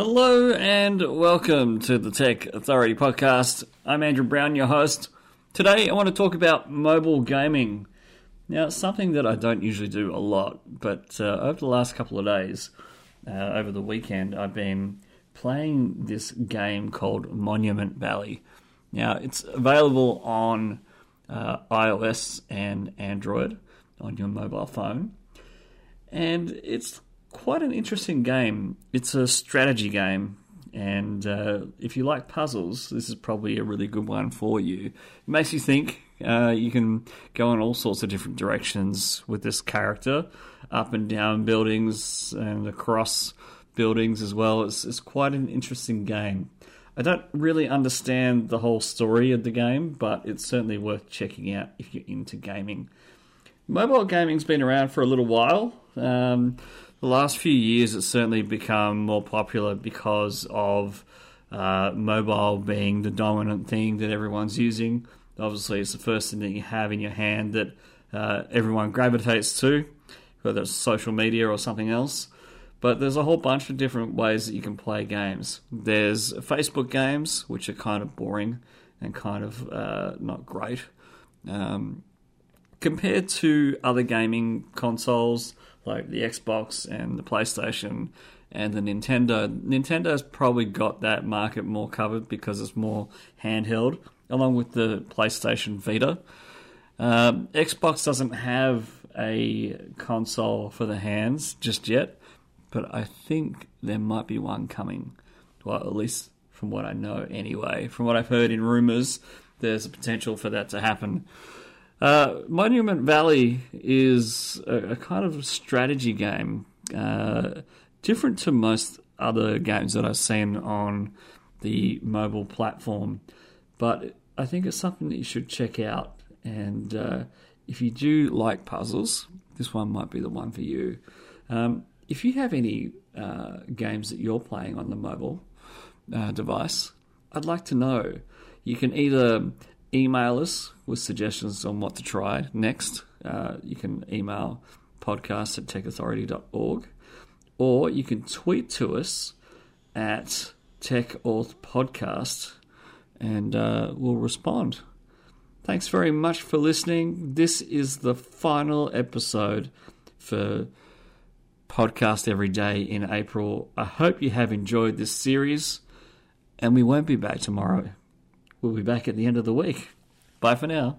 Hello and welcome to the Tech Authority Podcast. I'm Andrew Brown, your host. Today I want to talk about mobile gaming. Now, it's something that I don't usually do a lot, but uh, over the last couple of days, uh, over the weekend, I've been playing this game called Monument Valley. Now, it's available on uh, iOS and Android on your mobile phone, and it's quite an interesting game. It's a strategy game, and uh, if you like puzzles, this is probably a really good one for you. It makes you think. Uh, you can go in all sorts of different directions with this character, up and down buildings and across buildings as well. It's, it's quite an interesting game. I don't really understand the whole story of the game, but it's certainly worth checking out if you're into gaming. Mobile gaming's been around for a little while. Um, the last few years, it's certainly become more popular because of uh, mobile being the dominant thing that everyone's using. Obviously, it's the first thing that you have in your hand that uh, everyone gravitates to, whether it's social media or something else. But there's a whole bunch of different ways that you can play games. There's Facebook games, which are kind of boring and kind of uh, not great. Um, compared to other gaming consoles like the Xbox and the PlayStation and the Nintendo, Nintendo's probably got that market more covered because it's more handheld, along with the PlayStation Vita. Um, Xbox doesn't have a console for the hands just yet, but I think there might be one coming. Well, at least from what I know, anyway. From what I've heard in rumors, there's a potential for that to happen. Uh, Monument Valley is a, a, kind of strategy game, uh, different to most other games that I've seen on the mobile platform. But I think it's something that you should check out. And uh, if you do like puzzles, this one might be the one for you. Um, if you have any uh, games that you're playing on the mobile uh, device, I'd like to know. You can either email us with suggestions on what to try next. Uh, you can email podcast at techauthority.org or you can tweet to us at techauthpodcast and uh, we'll respond. Thanks very much for listening. This is the final episode for Podcast Every Day in April. I hope you have enjoyed this series, and we won't be back tomorrow. We'll be back at the end of the week. Bye for now.